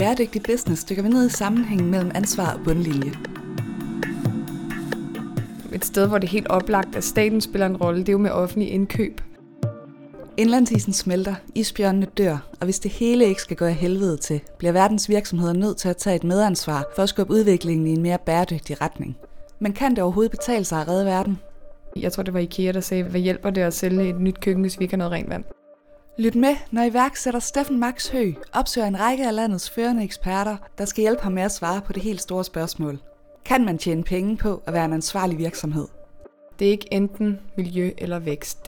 Bæredygtig business dykker vi ned i sammenhængen mellem ansvar og bundlinje. Et sted, hvor det er helt oplagt, at staten spiller en rolle, det er jo med offentlig indkøb. Indlandsisen smelter, isbjørnene dør, og hvis det hele ikke skal gå af helvede til, bliver verdens virksomheder nødt til at tage et medansvar for at skubbe udviklingen i en mere bæredygtig retning. Men kan det overhovedet betale sig at redde verden? Jeg tror, det var IKEA, der sagde, hvad hjælper det at sælge et nyt køkken, hvis vi ikke har noget rent vand? Lyt med, når iværksætter Steffen Max Hø opsøger en række af landets førende eksperter, der skal hjælpe ham med at svare på det helt store spørgsmål. Kan man tjene penge på at være en ansvarlig virksomhed? Det er ikke enten miljø eller vækst.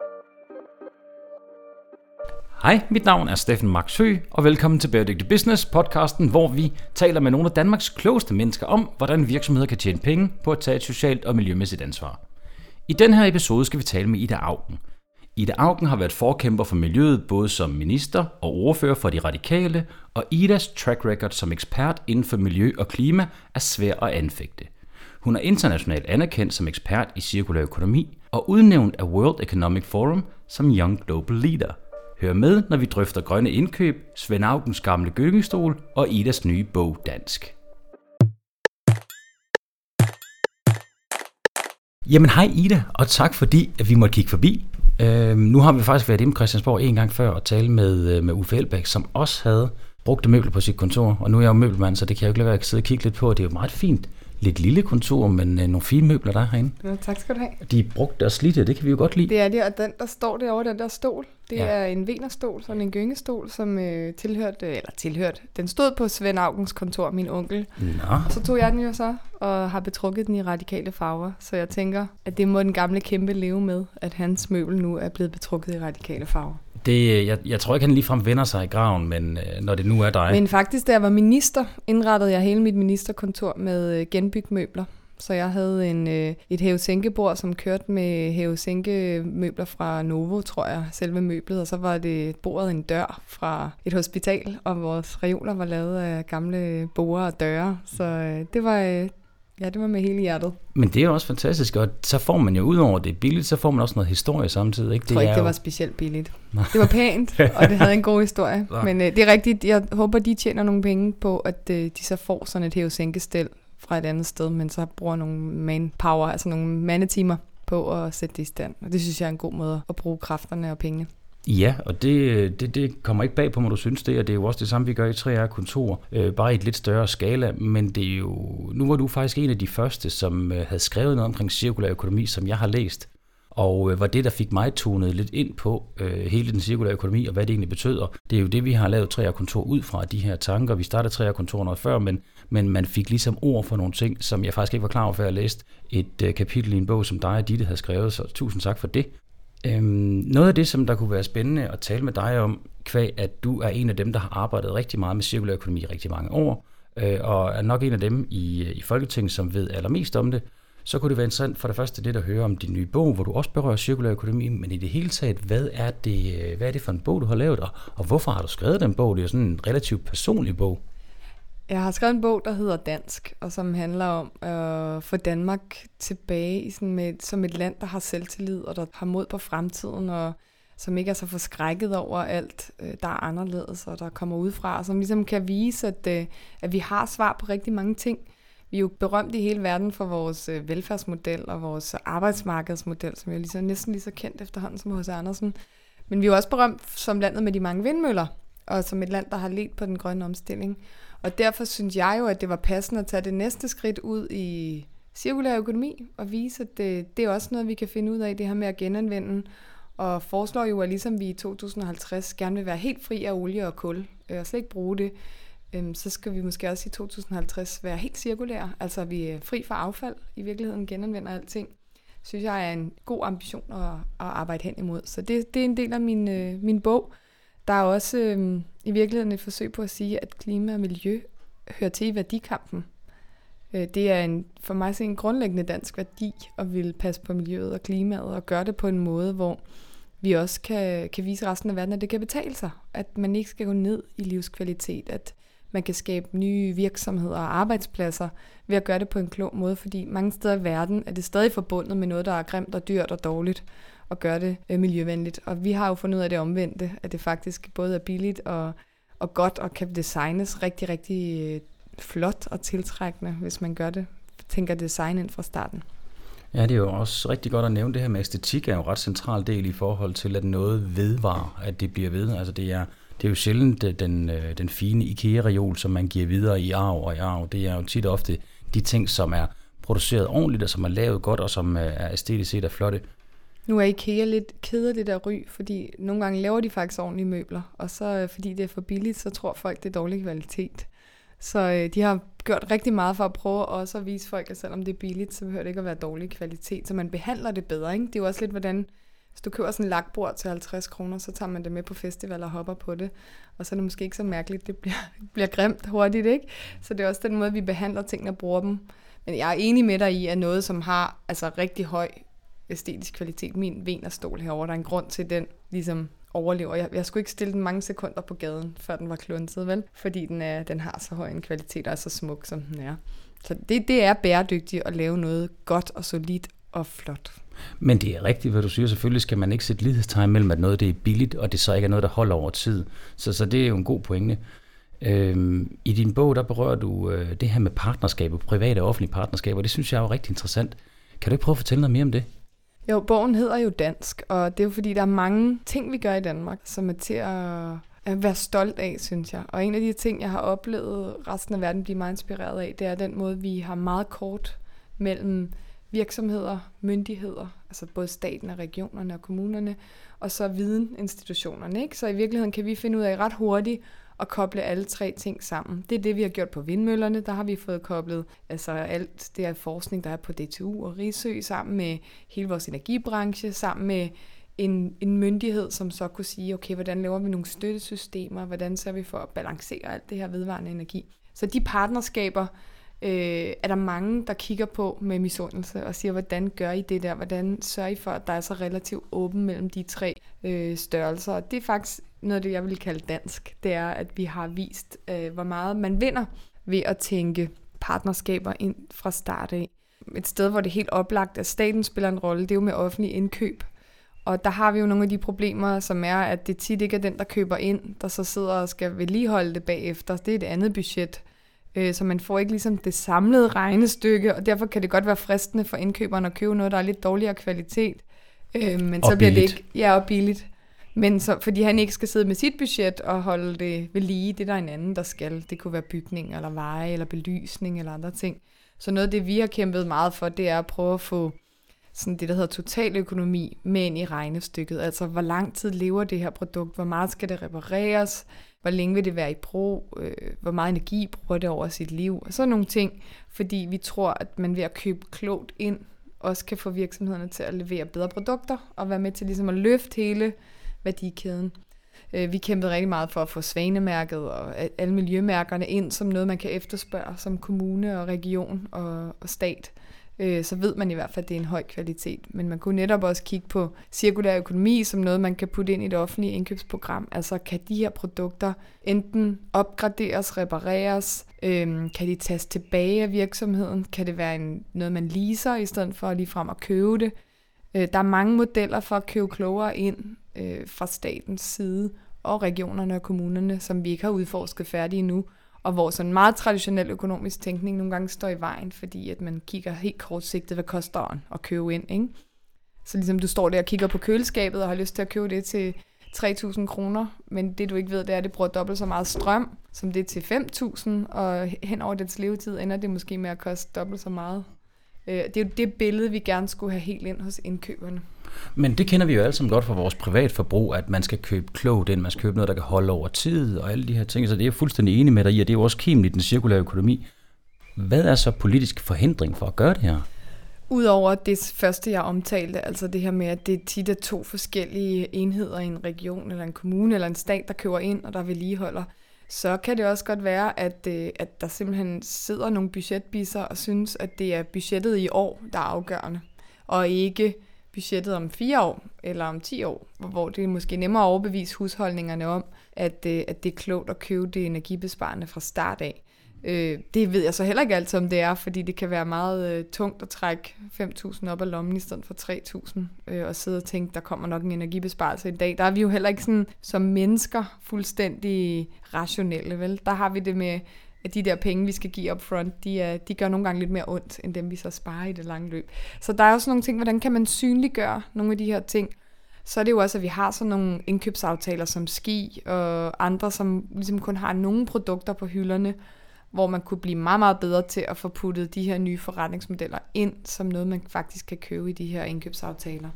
Hej, mit navn er Steffen Max Hø, og velkommen til Bæredygtig Business, podcasten, hvor vi taler med nogle af Danmarks klogeste mennesker om, hvordan virksomheder kan tjene penge på at tage et socialt og miljømæssigt ansvar. I den her episode skal vi tale med Ida Augen. Ida Augen har været forkæmper for miljøet både som minister og ordfører for de radikale, og Idas track record som ekspert inden for miljø og klima er svær at anfægte. Hun er internationalt anerkendt som ekspert i cirkulær økonomi og udnævnt af World Economic Forum som Young Global Leader. Hør med, når vi drøfter grønne indkøb, Svend Augens gamle gyngestol og Idas nye bog Dansk. Jamen hej Ida, og tak fordi at vi måtte kigge forbi. Øh, nu har vi faktisk været inde på Christiansborg en gang før og tale med, øh, med Uffe Elbæk, som også havde brugte møbler på sit kontor. Og nu er jeg jo møbelmand, så det kan jeg jo ikke lade være at sidde og kigge lidt på. Det er jo meget fint lidt lille kontor, men øh, nogle fine møbler, der er herinde. Ja, tak skal du have. De er brugt og slidte, det kan vi jo godt lide. Det er det, og den, der står derovre, den der stol, det Ja. er en venerstol, sådan en gyngestol, som øh, tilhørte, eller tilhørt, den stod på Svend Augens kontor, min onkel. Nå, Så tog jeg den jo så, og har betrukket den i radikale farver, så jeg tænker, at det må den gamle kæmpe leve med, at hans møbel nu er blevet betrukket i radikale farver det, øh, jeg, jeg tror ikke, han ligefrem vender sig i graven, men øh, når det nu er dig. Men faktisk, da jeg var minister, indrettede jeg hele mit ministerkontor med øh, genbygmøbler. Så jeg havde en, øh, et hævesænkebord, som kørte med hævesænkemøbler fra Novo, tror jeg, selve møblet. Og så var det bordet en dør fra et hospital, og vores reoler var lavet af gamle borer og døre. Så øh, det var... Øh, Ja, det var med hele hjertet. Men det er jo også fantastisk, og så får man jo, udover det er billigt, så får man også noget historie samtidig. Ikke? Jeg tror ikke, det jo- var specielt billigt. Det var pænt, og det havde en god historie. Nå. Men øh, det er rigtigt, jeg håber, de tjener nogle penge på, at øh, de så får sådan et hævesænkestel fra et andet sted, men så bruger nogle manpower, altså nogle mandetimer på at sætte det i stand. Og det synes jeg er en god måde at bruge kræfterne og pengene. Ja, og det, det, det kommer ikke bag på mig, du synes det, og det er jo også det samme, vi gør i 3R kontor, øh, bare i et lidt større skala, men det er jo, nu var du faktisk en af de første, som øh, havde skrevet noget omkring cirkulær økonomi, som jeg har læst, og øh, var det, der fik mig tonet lidt ind på øh, hele den cirkulære økonomi, og hvad det egentlig betyder. det er jo det, vi har lavet 3R kontor ud fra, de her tanker. Vi startede 3R kontor noget før, men, men man fik ligesom ord for nogle ting, som jeg faktisk ikke var klar over, før jeg læste et øh, kapitel i en bog, som dig og Ditte havde skrevet, så tusind tak for det. Øhm, noget af det, som der kunne være spændende at tale med dig om, kvæg at du er en af dem, der har arbejdet rigtig meget med cirkulær økonomi i rigtig mange år, øh, og er nok en af dem i, øh, i Folketinget, som ved allermest om det, så kunne det være interessant for det første lidt at høre om din nye bog, hvor du også berører cirkulær økonomi, men i det hele taget, hvad er det, øh, hvad er det for en bog, du har lavet, og, og hvorfor har du skrevet den bog? Det er jo sådan en relativt personlig bog. Jeg har skrevet en bog, der hedder Dansk, og som handler om at få Danmark tilbage i sådan med, som et land, der har selvtillid, og der har mod på fremtiden, og som ikke er så forskrækket over alt, øh, der er anderledes, og der kommer udefra, og som ligesom kan vise, at, øh, at vi har svar på rigtig mange ting. Vi er jo berømt i hele verden for vores øh, velfærdsmodel og vores arbejdsmarkedsmodel, som er lige så, næsten lige så kendt efterhånden som hos Andersen. Men vi er jo også berømt som landet med de mange vindmøller, og som et land, der har let på den grønne omstilling. Og derfor synes jeg jo, at det var passende at tage det næste skridt ud i cirkulær økonomi og vise, at det, det er også noget, vi kan finde ud af, det her med at genanvende. Og foreslår jo, at ligesom vi i 2050 gerne vil være helt fri af olie og kul, øh, og slet ikke bruge det, øhm, så skal vi måske også i 2050 være helt cirkulære. Altså at vi er fri for affald, i virkeligheden genanvender alting. Synes jeg er en god ambition at, at arbejde hen imod. Så det, det er en del af min, øh, min bog. Der er også øh, i virkeligheden et forsøg på at sige, at klima og miljø hører til i værdikampen. Øh, det er en, for mig en grundlæggende dansk værdi at ville passe på miljøet og klimaet og gøre det på en måde, hvor vi også kan, kan vise resten af verden, at det kan betale sig. At man ikke skal gå ned i livskvalitet, at man kan skabe nye virksomheder og arbejdspladser ved at gøre det på en klog måde, fordi mange steder i verden er det stadig forbundet med noget, der er grimt og dyrt og dårligt, og gøre det øh, miljøvenligt. Og vi har jo fundet ud af det omvendte, at det faktisk både er billigt og, og godt og kan designes rigtig, rigtig øh, flot og tiltrækkende, hvis man gør det, tænker design ind fra starten. Ja, det er jo også rigtig godt at nævne det her med æstetik er jo en ret central del i forhold til, at noget vedvarer, at det bliver ved. Altså det er, det er jo sjældent øh, den, øh, den fine IKEA-reol, som man giver videre i arv og i arv. Det er jo tit ofte de ting, som er produceret ordentligt, og som er lavet godt, og som øh, er æstetisk set er flotte. Nu er IKEA lidt ked af det der ry, fordi nogle gange laver de faktisk ordentlige møbler, og så øh, fordi det er for billigt, så tror folk, det er dårlig kvalitet. Så øh, de har gjort rigtig meget for at prøve også at vise folk, at selvom det er billigt, så behøver det ikke at være dårlig kvalitet. Så man behandler det bedre. Ikke? Det er jo også lidt, hvordan hvis du køber sådan en lakbord til 50 kroner, så tager man det med på festival og hopper på det. Og så er det måske ikke så mærkeligt, det bliver, bliver grimt hurtigt, ikke? Så det er også den måde, vi behandler tingene og bruger dem. Men jeg er enig med dig i, at noget, som har altså rigtig høj æstetisk kvalitet, min venerstol herover, der er en grund til, den ligesom overlever. Jeg, jeg skulle ikke stille den mange sekunder på gaden, før den var klunset, vel? Fordi den, er, den har så høj en kvalitet og er så smuk, som den er. Så det, det er bæredygtigt at lave noget godt og solidt og flot. Men det er rigtigt, hvad du siger. Selvfølgelig skal man ikke sætte lighedstegn mellem, at noget det er billigt, og det så ikke er noget, der holder over tid. Så, så det er jo en god pointe. Øhm, I din bog, der berører du øh, det her med partnerskaber, private og offentlige partnerskaber. Det synes jeg er jo rigtig interessant. Kan du ikke prøve at fortælle noget mere om det? Jo, bogen hedder jo Dansk, og det er jo fordi, der er mange ting, vi gør i Danmark, som er til at, at være stolt af, synes jeg. Og en af de ting, jeg har oplevet resten af verden blive meget inspireret af, det er den måde, vi har meget kort mellem virksomheder, myndigheder, altså både staten og regionerne og kommunerne, og så videninstitutionerne. Ikke? Så i virkeligheden kan vi finde ud af ret hurtigt at koble alle tre ting sammen. Det er det, vi har gjort på vindmøllerne. Der har vi fået koblet altså alt det her forskning, der er på DTU og Rigsø, sammen med hele vores energibranche, sammen med en, en myndighed, som så kunne sige, okay, hvordan laver vi nogle støttesystemer, hvordan sørger vi for at balancere alt det her vedvarende energi. Så de partnerskaber øh, er der mange, der kigger på med misundelse og siger, hvordan gør I det der? Hvordan sørger I for, at der er så relativt åben mellem de tre øh, størrelser? Og det er faktisk noget af det, jeg vil kalde dansk. Det er, at vi har vist, øh, hvor meget man vinder ved at tænke partnerskaber ind fra start af. Et sted, hvor det er helt oplagt, at staten spiller en rolle, det er jo med offentlig indkøb. Og der har vi jo nogle af de problemer, som er, at det tit ikke er den, der køber ind, der så sidder og skal vedligeholde det bagefter. Det er et andet budget. Øh, så man får ikke ligesom det samlede regnestykke, og derfor kan det godt være fristende for indkøberen at købe noget, der er lidt dårligere kvalitet. Øh, men og så bliver billigt. det ikke... Ja, og billigt. Men så, fordi han ikke skal sidde med sit budget og holde det ved lige, det er der en anden, der skal. Det kunne være bygning, eller veje, eller belysning, eller andre ting. Så noget af det, vi har kæmpet meget for, det er at prøve at få sådan det, der hedder totaløkonomi med ind i regnestykket. Altså, hvor lang tid lever det her produkt? Hvor meget skal det repareres? Hvor længe vil det være i brug? Øh, hvor meget energi bruger det over sit liv? Og sådan nogle ting, fordi vi tror, at man ved at købe klogt ind, også kan få virksomhederne til at levere bedre produkter, og være med til ligesom at løfte hele værdikæden. Øh, vi kæmpede rigtig meget for at få svanemærket og alle miljømærkerne ind som noget, man kan efterspørge som kommune og region og, og stat øh, så ved man i hvert fald, at det er en høj kvalitet. Men man kunne netop også kigge på cirkulær økonomi som noget, man kan putte ind i det offentlige indkøbsprogram. Altså kan de her produkter enten opgraderes, repareres, øh, kan de tages tilbage af virksomheden, kan det være en, noget, man leaser i stedet for lige frem at købe det. Øh, der er mange modeller for at købe klogere ind øh, fra statens side, og regionerne og kommunerne, som vi ikke har udforsket færdigt endnu og hvor sådan meget traditionel økonomisk tænkning nogle gange står i vejen, fordi at man kigger helt kortsigtet, hvad koster den at købe ind, ikke? Så ligesom du står der og kigger på køleskabet og har lyst til at købe det til 3.000 kroner, men det du ikke ved, det er, at det bruger dobbelt så meget strøm, som det er til 5.000, og hen over dets levetid ender det måske med at koste dobbelt så meget. Øh, det er jo det billede, vi gerne skulle have helt ind hos indkøberne. Men det kender vi jo alle sammen godt fra vores privatforbrug, at man skal købe klogt ind, man skal købe noget, der kan holde over tid og alle de her ting. Så det er jeg fuldstændig enig med dig i, og det er jo også kimen i den cirkulære økonomi. Hvad er så politisk forhindring for at gøre det her? Udover det første, jeg omtalte, altså det her med, at det tit er to forskellige enheder i en region, eller en kommune, eller en stat, der køber ind, og der vedligeholder, så kan det også godt være, at, øh, at der simpelthen sidder nogle budgetbisser og synes, at det er budgettet i år, der er afgørende, og ikke budgettet om fire år eller om 10 år, hvor det er måske nemmere at overbevise husholdningerne om, at, øh, at det er klogt at købe det energibesparende fra start af. Øh, det ved jeg så heller ikke altid, om det er, fordi det kan være meget øh, tungt at trække 5.000 op af lommen i stedet for 3.000, øh, og sidde og tænke, der kommer nok en energibesparelse i dag. Der er vi jo heller ikke sådan, som mennesker fuldstændig rationelle, vel? Der har vi det med, at de der penge, vi skal give up front, de, er, de gør nogle gange lidt mere ondt, end dem, vi så sparer i det lange løb. Så der er også nogle ting, hvordan kan man synliggøre nogle af de her ting? Så er det jo også, at vi har sådan nogle indkøbsaftaler som Ski og andre, som ligesom kun har nogle produkter på hylderne, hvor man kunne blive meget, meget bedre til at få puttet de her nye forretningsmodeller ind som noget, man faktisk kan købe i de her indkøbsaftaler.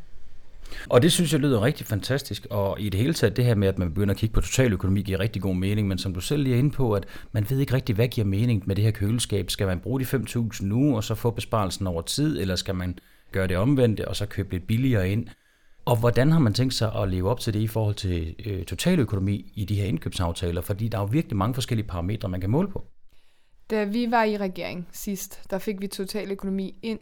Og det synes jeg lyder rigtig fantastisk, og i det hele taget det her med, at man begynder at kigge på totaløkonomi, giver rigtig god mening, men som du selv lige er inde på, at man ved ikke rigtig, hvad giver mening med det her køleskab. Skal man bruge de 5.000 nu, og så få besparelsen over tid, eller skal man gøre det omvendte, og så købe lidt billigere ind? Og hvordan har man tænkt sig at leve op til det i forhold til øh, totaløkonomi i de her indkøbsaftaler? Fordi der er jo virkelig mange forskellige parametre, man kan måle på. Da vi var i regering sidst, der fik vi totaløkonomi ind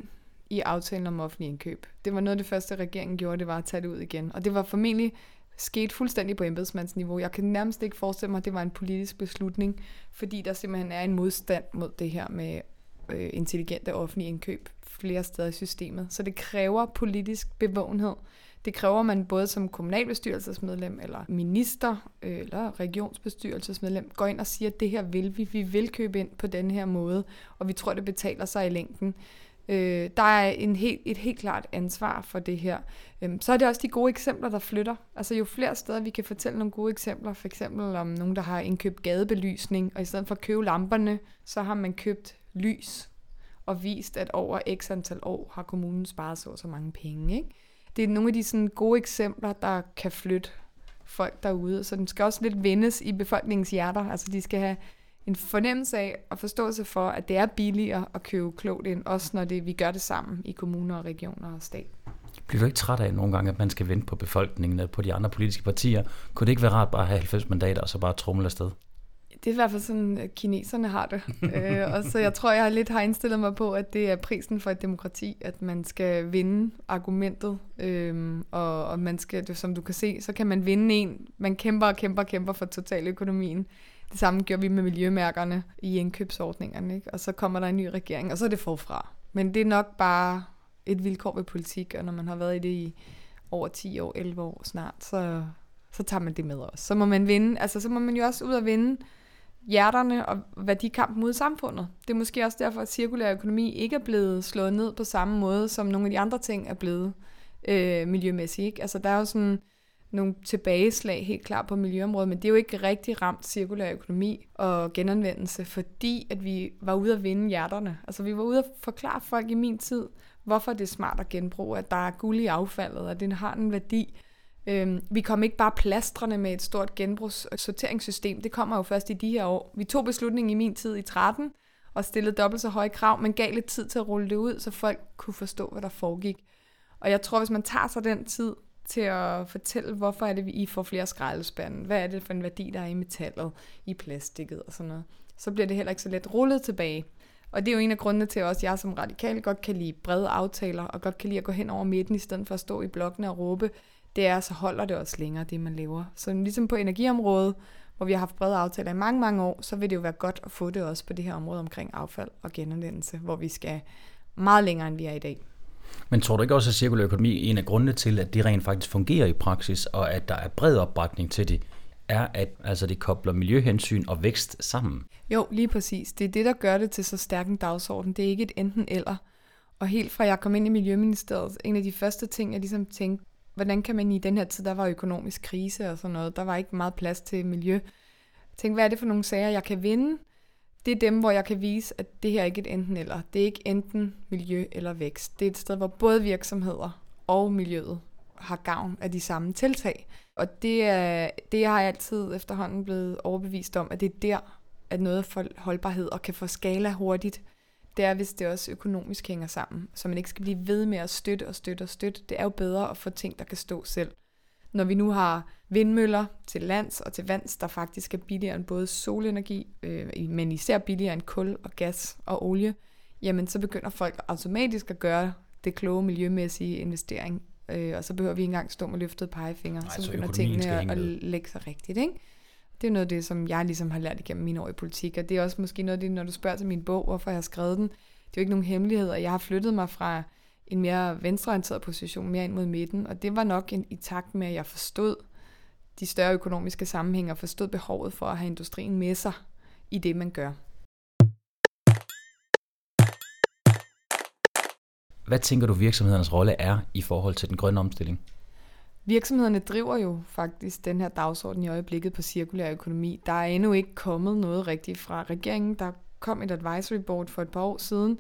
i aftalen om offentlig indkøb. Det var noget af det første, regeringen gjorde, det var at tage det ud igen. Og det var formentlig sket fuldstændig på embedsmandsniveau. Jeg kan nærmest ikke forestille mig, at det var en politisk beslutning, fordi der simpelthen er en modstand mod det her med øh, intelligente offentlige indkøb flere steder i systemet. Så det kræver politisk bevågenhed. Det kræver man både som kommunalbestyrelsesmedlem, eller minister, øh, eller regionsbestyrelsesmedlem, går ind og siger, at det her vil vi, vi vil købe ind på den her måde, og vi tror, det betaler sig i længden. Øh, der er en helt, et helt klart ansvar for det her. Øhm, så er det også de gode eksempler, der flytter. Altså jo flere steder vi kan fortælle nogle gode eksempler, for eksempel om nogen, der har indkøbt gadebelysning, og i stedet for at købe lamperne, så har man købt lys og vist, at over x antal år har kommunen sparet så så mange penge. Ikke? Det er nogle af de sådan gode eksempler, der kan flytte folk derude, så den skal også lidt vendes i befolkningens hjerter. Altså de skal have en fornemmelse af og forståelse for, at det er billigere at købe klogt ind, også når det, vi gør det sammen i kommuner og regioner og stat. Bliver du ikke træt af nogle gange, at man skal vente på befolkningen og på de andre politiske partier? Kunne det ikke være rart bare at have 90 mandater og så bare trumle afsted? Det er i hvert fald sådan, at kineserne har det. øh, og så jeg tror, jeg lidt har indstillet mig på, at det er prisen for et demokrati, at man skal vinde argumentet. Øh, og, og man skal, som du kan se, så kan man vinde en. Man kæmper og kæmper og kæmper for totaløkonomien. Det samme gjorde vi med miljømærkerne i indkøbsordningerne. Ikke? Og så kommer der en ny regering, og så er det forfra. Men det er nok bare et vilkår ved politik, og når man har været i det i over 10 år, 11 år snart, så, så tager man det med os. Så må man vinde, altså så må man jo også ud og vinde hjerterne og værdikampen mod samfundet. Det er måske også derfor, at cirkulær økonomi ikke er blevet slået ned på samme måde, som nogle af de andre ting er blevet øh, miljømæssigt. Ikke? Altså der er jo sådan nogle tilbageslag helt klart på miljøområdet, men det er jo ikke rigtig ramt cirkulær økonomi og genanvendelse, fordi at vi var ude at vinde hjerterne. Altså vi var ude at forklare folk i min tid, hvorfor det er smart at genbruge, at der er guld i affaldet, at det har en værdi. Øhm, vi kom ikke bare plastrene med et stort genbrugssorteringssystem, det kommer jo først i de her år. Vi tog beslutningen i min tid i 13, og stillede dobbelt så høje krav, men gav lidt tid til at rulle det ud, så folk kunne forstå, hvad der foregik. Og jeg tror, hvis man tager sig den tid til at fortælle, hvorfor er det, I får flere skraldespande, hvad er det for en værdi, der er i metallet, i plastikket og sådan noget, så bliver det heller ikke så let rullet tilbage. Og det er jo en af grundene til, at også jeg som radikal godt kan lide brede aftaler, og godt kan lide at gå hen over midten, i stedet for at stå i blokkene og råbe, det er, så holder det også længere, det man lever. Så ligesom på energiområdet, hvor vi har haft brede aftaler i mange, mange år, så vil det jo være godt at få det også på det her område omkring affald og genanvendelse, hvor vi skal meget længere, end vi er i dag. Men tror du ikke også, at cirkulær økonomi er en af grundene til, at det rent faktisk fungerer i praksis, og at der er bred opbakning til det, er, at altså, det kobler miljøhensyn og vækst sammen? Jo, lige præcis. Det er det, der gør det til så stærk en dagsorden. Det er ikke et enten eller. Og helt fra jeg kom ind i Miljøministeriet, en af de første ting, jeg ligesom tænkte, hvordan kan man i den her tid, der var økonomisk krise og sådan noget, der var ikke meget plads til miljø. Tænk, hvad er det for nogle sager, jeg kan vinde? Det er dem, hvor jeg kan vise, at det her er ikke et enten eller. Det er ikke enten miljø eller vækst. Det er et sted, hvor både virksomheder og miljøet har gavn af de samme tiltag. Og det, er, det har jeg altid efterhånden blevet overbevist om, at det er der, at noget for holdbarhed og kan få skala hurtigt det er, hvis det også økonomisk hænger sammen, så man ikke skal blive ved med at støtte og støtte og støtte. Det er jo bedre at få ting, der kan stå selv. Når vi nu har vindmøller til lands og til vands, der faktisk er billigere end både solenergi, øh, men især billigere end kul og gas og olie, jamen så begynder folk automatisk at gøre det kloge miljømæssige investering, øh, og så behøver vi ikke engang stå med løftet pegefinger, Nej, så begynder tingene at, at lægge sig rigtigt. Ikke? Det er noget af det, som jeg ligesom har lært igennem mine år i politik, og det er også måske noget af det, når du spørger til min bog, hvorfor jeg har skrevet den. Det er jo ikke nogen hemmelighed, at jeg har flyttet mig fra en mere venstreorienteret position, mere ind mod midten, og det var nok en, i takt med, at jeg forstod de større økonomiske sammenhænge og forstod behovet for at have industrien med sig i det, man gør. Hvad tænker du virksomhedernes rolle er i forhold til den grønne omstilling? Virksomhederne driver jo faktisk den her dagsorden i øjeblikket på cirkulær økonomi. Der er endnu ikke kommet noget rigtigt fra regeringen. Der kom et advisory board for et par år siden,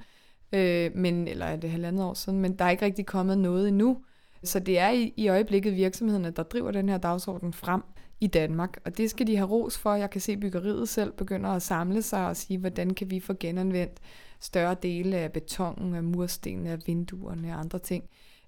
øh, men, eller er det halvandet år siden, men der er ikke rigtig kommet noget endnu. Så det er i, i øjeblikket virksomhederne, der driver den her dagsorden frem i Danmark, og det skal de have ros for. Jeg kan se, at byggeriet selv begynder at samle sig og sige, hvordan kan vi få genanvendt større dele af betongen, af murstenene, af vinduerne og andre ting.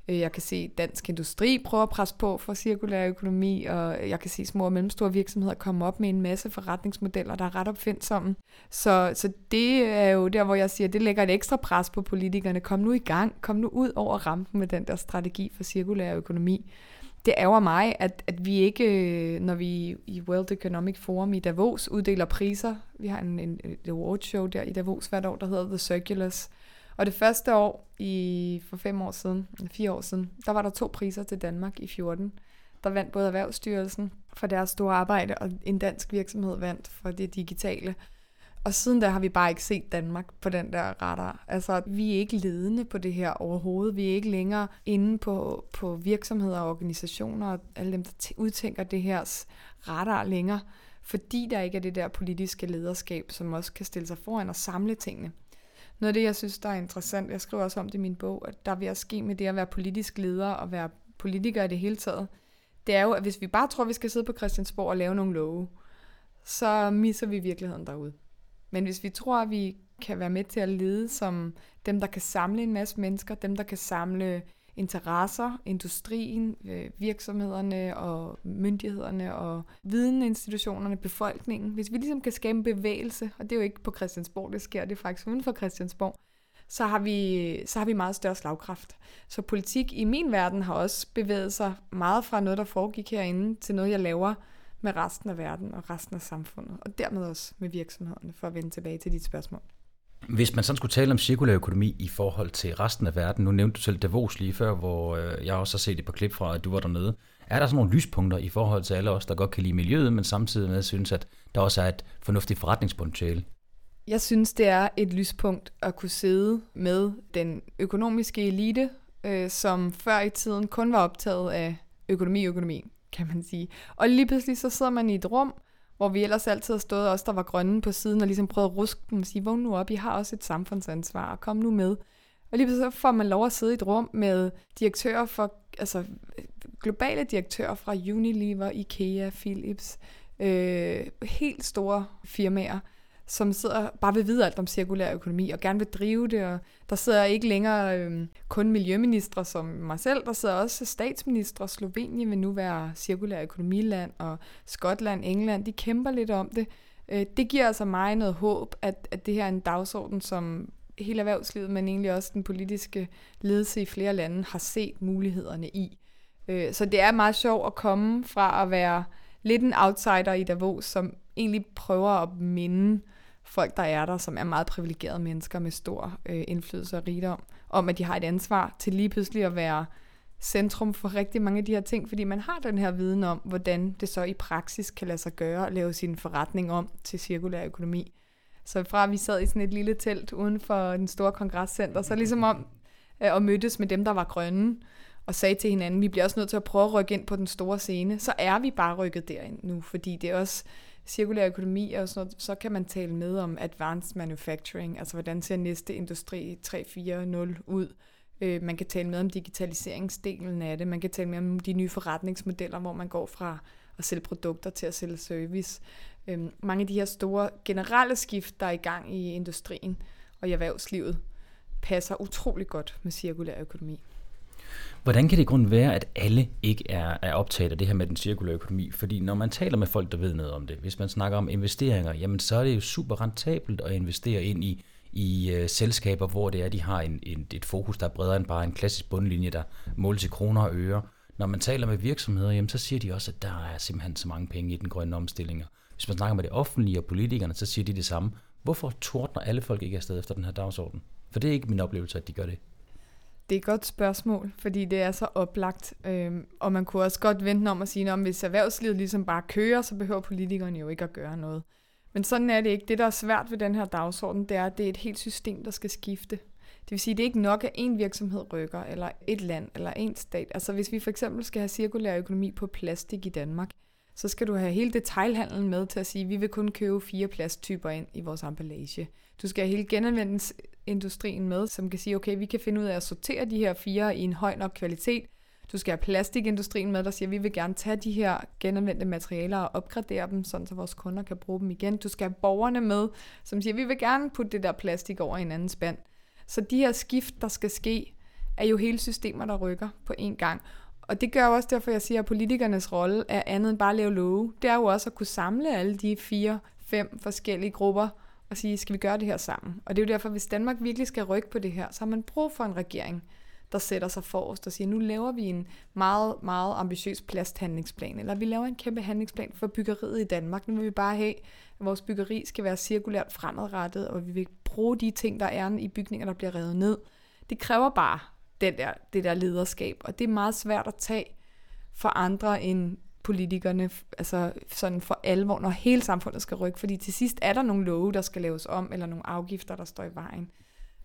Øh, jeg kan se Dansk Industri prøve at presse på for cirkulær økonomi, og jeg kan se små og mellemstore virksomheder komme op med en masse forretningsmodeller, der er ret opfindsomme. Så, så det er jo der, hvor jeg siger, at det lægger et ekstra pres på politikerne. Kom nu i gang, kom nu ud over rampen med den der strategi for cirkulær økonomi. Det ærger mig, at, at vi ikke, øh, når vi i World Economic Forum i Davos uddeler priser, vi har en, en, en awardshow der i Davos hvert år, der hedder The Circulars, og det første år, i for fem år siden, fire år siden, der var der to priser til Danmark i 14. Der vandt både Erhvervsstyrelsen for deres store arbejde, og en dansk virksomhed vandt for det digitale. Og siden da har vi bare ikke set Danmark på den der radar. Altså, vi er ikke ledende på det her overhovedet. Vi er ikke længere inde på, på virksomheder og organisationer og alle dem, der udtænker det her radar længere, fordi der ikke er det der politiske lederskab, som også kan stille sig foran og samle tingene. Noget af det, jeg synes, der er interessant, jeg skriver også om det i min bog, at der vil at ske med det at være politisk leder og være politiker i det hele taget, det er jo, at hvis vi bare tror, at vi skal sidde på Christiansborg og lave nogle love, så misser vi virkeligheden derude. Men hvis vi tror, at vi kan være med til at lede som dem, der kan samle en masse mennesker, dem, der kan samle interesser, industrien, øh, virksomhederne og myndighederne og videninstitutionerne, befolkningen. Hvis vi ligesom kan skabe en bevægelse, og det er jo ikke på Christiansborg, det sker, det er faktisk uden for Christiansborg, så har, vi, så har vi meget større slagkraft. Så politik i min verden har også bevæget sig meget fra noget, der foregik herinde, til noget, jeg laver med resten af verden og resten af samfundet, og dermed også med virksomhederne, for at vende tilbage til dit spørgsmål. Hvis man sådan skulle tale om cirkulær økonomi i forhold til resten af verden, nu nævnte du selv Davos lige før, hvor øh, jeg også har set et par klip fra, at du var dernede. Er der sådan nogle lyspunkter i forhold til alle os, der godt kan lide miljøet, men samtidig med synes, at der også er et fornuftigt forretningspotentiale? Jeg synes, det er et lyspunkt at kunne sidde med den økonomiske elite, øh, som før i tiden kun var optaget af økonomi økonomi, kan man sige. Og lige pludselig så sidder man i et rum, hvor vi ellers altid har stået, os der var grønne på siden, og ligesom prøvet at ruske dem og sige, vågn nu op, I har også et samfundsansvar, og kom nu med. Og lige så får man lov at sidde i et rum med direktører for, altså globale direktører fra Unilever, IKEA, Philips, øh, helt store firmaer, som sidder bare vil vide alt om cirkulær økonomi og gerne vil drive det. Og der sidder ikke længere øh, kun miljøministre som mig selv, der sidder også statsministre. Slovenien vil nu være cirkulær økonomiland, og Skotland, England, de kæmper lidt om det. Øh, det giver altså mig noget håb, at, at det her er en dagsorden, som hele erhvervslivet, men egentlig også den politiske ledelse i flere lande har set mulighederne i. Øh, så det er meget sjovt at komme fra at være lidt en outsider i Davos, som egentlig prøver at minde øh, folk, der er der, som er meget privilegerede mennesker med stor øh, indflydelse og rigdom, om at de har et ansvar til lige pludselig at være centrum for rigtig mange af de her ting, fordi man har den her viden om, hvordan det så i praksis kan lade sig gøre at lave sin forretning om til cirkulær økonomi. Så fra at vi sad i sådan et lille telt uden for den store kongresscenter, så ligesom om øh, at mødtes med dem, der var grønne, og sagde til hinanden, vi bliver også nødt til at prøve at rykke ind på den store scene, så er vi bare rykket derind nu, fordi det er også cirkulær økonomi og sådan noget, så kan man tale med om advanced manufacturing, altså hvordan ser næste industri 3.4.0 ud. Øh, man kan tale med om digitaliseringsdelen af det, man kan tale med om de nye forretningsmodeller, hvor man går fra at sælge produkter til at sælge service. Øh, mange af de her store generelle skift, der er i gang i industrien og i erhvervslivet, passer utrolig godt med cirkulær økonomi. Hvordan kan det i grunden være, at alle ikke er, er optaget af det her med den cirkulære økonomi? Fordi når man taler med folk, der ved noget om det, hvis man snakker om investeringer, jamen så er det jo super rentabelt at investere ind i, i uh, selskaber, hvor det er, de har en, en, et fokus, der er bredere end bare en klassisk bundlinje, der måles i kroner og øre. Når man taler med virksomheder, jamen, så siger de også, at der er simpelthen så mange penge i den grønne omstilling. Hvis man snakker med det offentlige og politikerne, så siger de det samme. Hvorfor tordner alle folk ikke afsted efter den her dagsorden? For det er ikke min oplevelse, at de gør det. Det er et godt spørgsmål, fordi det er så oplagt. Øhm, og man kunne også godt vente om at sige, at hvis erhvervslivet ligesom bare kører, så behøver politikerne jo ikke at gøre noget. Men sådan er det ikke. Det, der er svært ved den her dagsorden, det er, at det er et helt system, der skal skifte. Det vil sige, at det er ikke nok, at en virksomhed rykker, eller et land, eller en stat. Altså hvis vi for eksempel skal have cirkulær økonomi på plastik i Danmark, så skal du have hele detailhandlen med til at sige, at vi vil kun købe fire plasttyper ind i vores emballage. Du skal have hele genanvendelsesindustrien med, som kan sige, okay, vi kan finde ud af at sortere de her fire i en høj nok kvalitet. Du skal have plastikindustrien med, der siger, at vi vil gerne tage de her genanvendte materialer og opgradere dem, sådan så vores kunder kan bruge dem igen. Du skal have borgerne med, som siger, at vi vil gerne putte det der plastik over i en anden spand. Så de her skift, der skal ske, er jo hele systemer, der rykker på én gang. Og det gør også derfor, jeg siger, at politikernes rolle er andet end bare at lave love. Det er jo også at kunne samle alle de fire, fem forskellige grupper og sige, skal vi gøre det her sammen? Og det er jo derfor, hvis Danmark virkelig skal rykke på det her, så har man brug for en regering, der sætter sig forrest og siger, nu laver vi en meget, meget ambitiøs plasthandlingsplan, eller vi laver en kæmpe handlingsplan for byggeriet i Danmark. Nu vil vi bare have, at vores byggeri skal være cirkulært fremadrettet, og vi vil bruge de ting, der er i bygninger, der bliver revet ned. Det kræver bare den der, det der lederskab, og det er meget svært at tage for andre end politikerne, altså sådan for alvor, når hele samfundet skal rykke, fordi til sidst er der nogle love, der skal laves om, eller nogle afgifter, der står i vejen.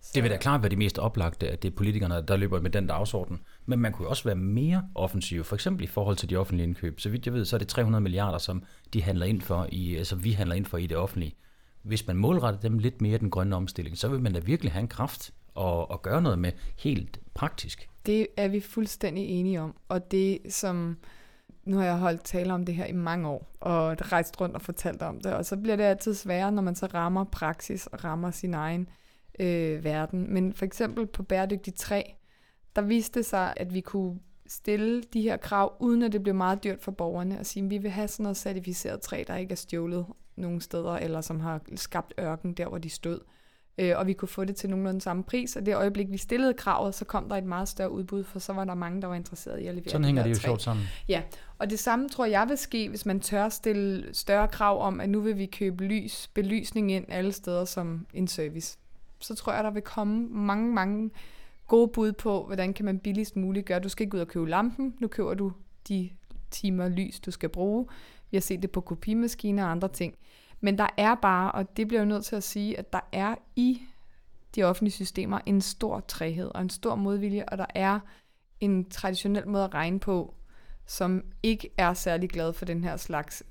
Så. Det vil da klart være det mest oplagte, at det er politikerne, der løber med den dagsorden. Men man kunne også være mere offensiv, for eksempel i forhold til de offentlige indkøb. Så vidt jeg ved, så er det 300 milliarder, som de handler ind for i, altså vi handler ind for i det offentlige. Hvis man målretter dem lidt mere den grønne omstilling, så vil man da virkelig have en kraft og, og gøre noget med helt praktisk. Det er vi fuldstændig enige om. Og det som nu har jeg holdt tale om det her i mange år, og rejst rundt og fortalt om det, og så bliver det altid sværere, når man så rammer praksis og rammer sin egen øh, verden. Men for eksempel på bæredygtig 3, der viste sig, at vi kunne stille de her krav, uden at det blev meget dyrt for borgerne, og sige, at vi vil have sådan noget certificeret træ, der ikke er stjålet nogen steder, eller som har skabt ørken der, hvor de stod øh, og vi kunne få det til nogenlunde samme pris, og det øjeblik, vi stillede kravet, så kom der et meget større udbud, for så var der mange, der var interesseret i at levere Sådan hænger det jo sjovt sammen. Ja, og det samme tror jeg vil ske, hvis man tør stille større krav om, at nu vil vi købe lys, belysning ind alle steder som en service. Så tror jeg, der vil komme mange, mange gode bud på, hvordan kan man billigst muligt gøre. Du skal ikke ud og købe lampen, nu køber du de timer lys, du skal bruge. Vi har set det på kopimaskiner og andre ting. Men der er bare, og det bliver jo nødt til at sige, at der er i de offentlige systemer en stor træhed og en stor modvilje, og der er en traditionel måde at regne på, som ikke er særlig glad for den her slags.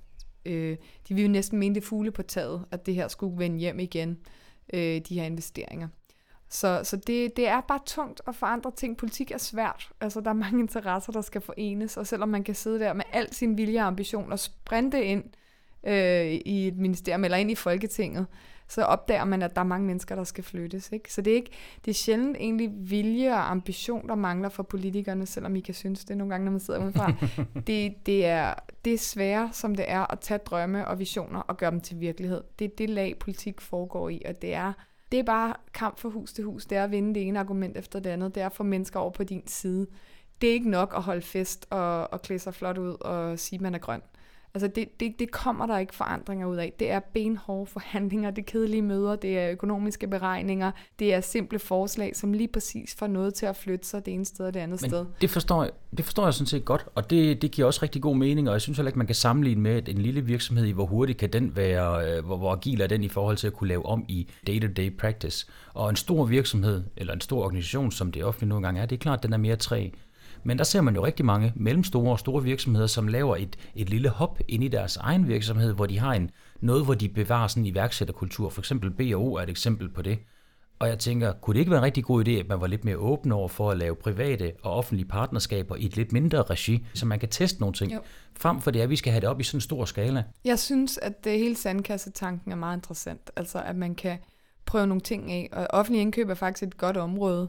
Øh, de vil jo næsten mene det fugle på taget, at det her skulle vende hjem igen, øh, de her investeringer. Så, så det, det er bare tungt at forandre ting. Politik er svært. Altså, der er mange interesser, der skal forenes, og selvom man kan sidde der med al sin vilje og ambition og sprinte ind øh, i et ministerium eller ind i Folketinget, så opdager man, at der er mange mennesker, der skal flyttes. Ikke? Så det er, ikke, det er sjældent egentlig vilje og ambition, der mangler for politikerne, selvom I kan synes det nogle gange, når man sidder udenfor. det, det, er, det er svære, som det er, at tage drømme og visioner og gøre dem til virkelighed. Det er det lag, politik foregår i, og det er, det er bare kamp for hus til hus. Det er at vinde det ene argument efter det andet. Det er at få mennesker over på din side. Det er ikke nok at holde fest og, og klæde sig flot ud og sige, at man er grøn. Altså det, det, det kommer der ikke forandringer ud af. Det er benhårde forhandlinger, det er kedelige møder, det er økonomiske beregninger, det er simple forslag, som lige præcis får noget til at flytte sig det ene sted og det andet Men sted. Det forstår, jeg, det forstår jeg sådan set godt, og det, det giver også rigtig god mening, og jeg synes heller ikke, man kan sammenligne med en lille virksomhed i, hvor hurtigt kan den være, øh, hvor, hvor agil er den i forhold til at kunne lave om i day-to-day practice. Og en stor virksomhed, eller en stor organisation, som det offentlige nogle gange er, det er klart, at den er mere træ. Men der ser man jo rigtig mange mellemstore og store virksomheder, som laver et, et lille hop ind i deres egen virksomhed, hvor de har en, noget, hvor de bevarer sådan en iværksætterkultur. For eksempel B&O er et eksempel på det. Og jeg tænker, kunne det ikke være en rigtig god idé, at man var lidt mere åben over for at lave private og offentlige partnerskaber i et lidt mindre regi, så man kan teste nogle ting, jo. frem for det, at vi skal have det op i sådan en stor skala? Jeg synes, at det hele sandkassetanken er meget interessant. Altså, at man kan prøve nogle ting af. Og offentlig indkøb er faktisk et godt område,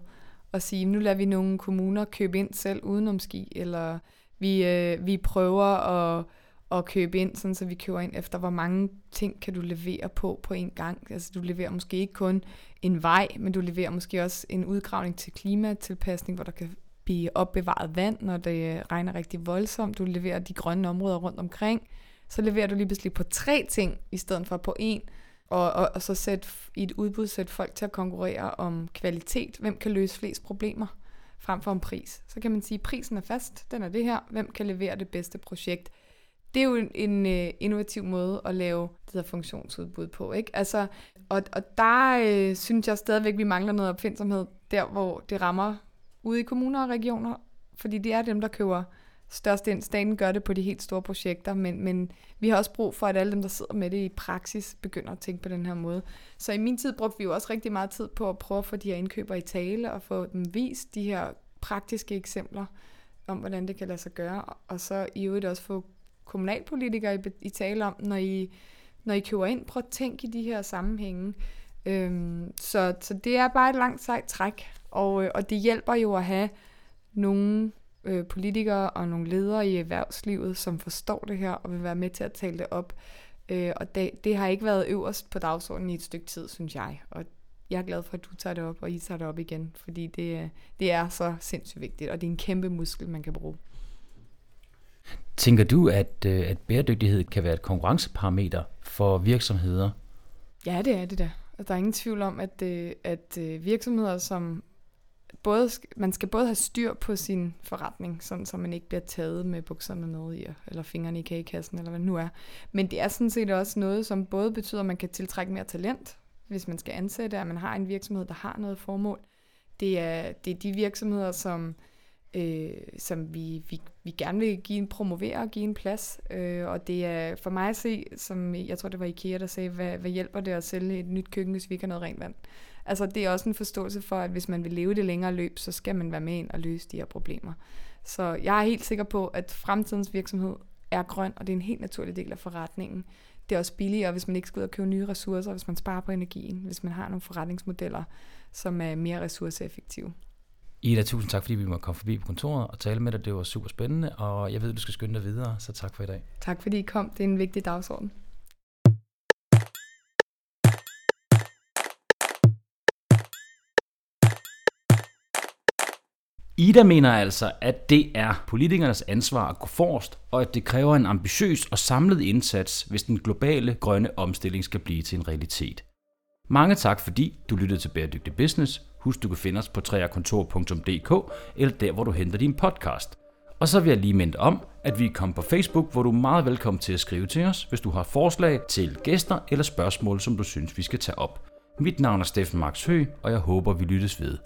at sige, nu lader vi nogle kommuner købe ind selv udenom ski, eller vi, øh, vi prøver at, at købe ind, sådan så vi køber ind efter, hvor mange ting kan du levere på på en gang. Altså du leverer måske ikke kun en vej, men du leverer måske også en udgravning til klimatilpasning, hvor der kan blive opbevaret vand, når det regner rigtig voldsomt. Du leverer de grønne områder rundt omkring. så leverer du lige pludselig på tre ting, i stedet for på én, og, og, og så sætte i et udbud sætte folk til at konkurrere om kvalitet. Hvem kan løse flest problemer? frem for en pris. Så kan man sige, at prisen er fast, den er det her, hvem kan levere det bedste projekt. Det er jo en, en øh, innovativ måde at lave det der funktionsudbud på. Ikke? Altså, og, og der øh, synes jeg stadigvæk, vi mangler noget opfindsomhed, der hvor det rammer ude i kommuner og regioner, fordi det er dem, der køber størst. Staten gør det på de helt store projekter, men, men vi har også brug for, at alle dem, der sidder med det i praksis, begynder at tænke på den her måde. Så i min tid brugte vi jo også rigtig meget tid på at prøve at få de her indkøber i tale og få dem vist de her praktiske eksempler om, hvordan det kan lade sig gøre, og så i øvrigt også få kommunalpolitikere i, i tale om, når I, når I køber ind, prøv at tænke i de her sammenhænge. Øhm, så, så det er bare et langt sejt træk, og, øh, og det hjælper jo at have nogle øh, politikere og nogle ledere i erhvervslivet, som forstår det her og vil være med til at tale det op. Øh, og det, det har ikke været øverst på dagsordenen i et stykke tid, synes jeg. Og jeg er glad for, at du tager det op, og I tager det op igen, fordi det, det er så sindssygt vigtigt, og det er en kæmpe muskel, man kan bruge. Tænker du, at, øh, at bæredygtighed kan være et konkurrenceparameter for virksomheder? Ja, det er det da. Der er ingen tvivl om, at, øh, at øh, virksomheder, som både, man skal både have styr på sin forretning, sådan så man ikke bliver taget med bukserne nede i, eller fingrene i kagekassen, eller hvad det nu er. Men det er sådan set også noget, som både betyder, at man kan tiltrække mere talent, hvis man skal ansætte, at man har en virksomhed, der har noget formål. Det er, det er de virksomheder, som, øh, som vi, vi, vi gerne vil give en promovere og give en plads. Øh, og det er for mig at se, som jeg tror det var IKEA, der sagde, hvad, hvad hjælper det at sælge et nyt køkken, hvis vi ikke har noget rent vand? Altså det er også en forståelse for, at hvis man vil leve det længere løb, så skal man være med ind og løse de her problemer. Så jeg er helt sikker på, at fremtidens virksomhed er grøn, og det er en helt naturlig del af forretningen. Det er også billigere, hvis man ikke skal ud og købe nye ressourcer, hvis man sparer på energien, hvis man har nogle forretningsmodeller, som er mere ressourceeffektive. Ida, tusind tak, fordi vi måtte komme forbi på kontoret og tale med dig. Det var super spændende, og jeg ved, du skal skynde dig videre, så tak for i dag. Tak fordi I kom. Det er en vigtig dagsorden. Ida mener altså, at det er politikernes ansvar at gå forrest, og at det kræver en ambitiøs og samlet indsats, hvis den globale grønne omstilling skal blive til en realitet. Mange tak, fordi du lyttede til Bæredygtig Business. Husk, du kan finde os på træerkontor.dk eller der, hvor du henter din podcast. Og så vil jeg lige minde om, at vi er kommet på Facebook, hvor du er meget velkommen til at skrive til os, hvis du har forslag til gæster eller spørgsmål, som du synes, vi skal tage op. Mit navn er Steffen Max Hø, og jeg håber, vi lyttes ved.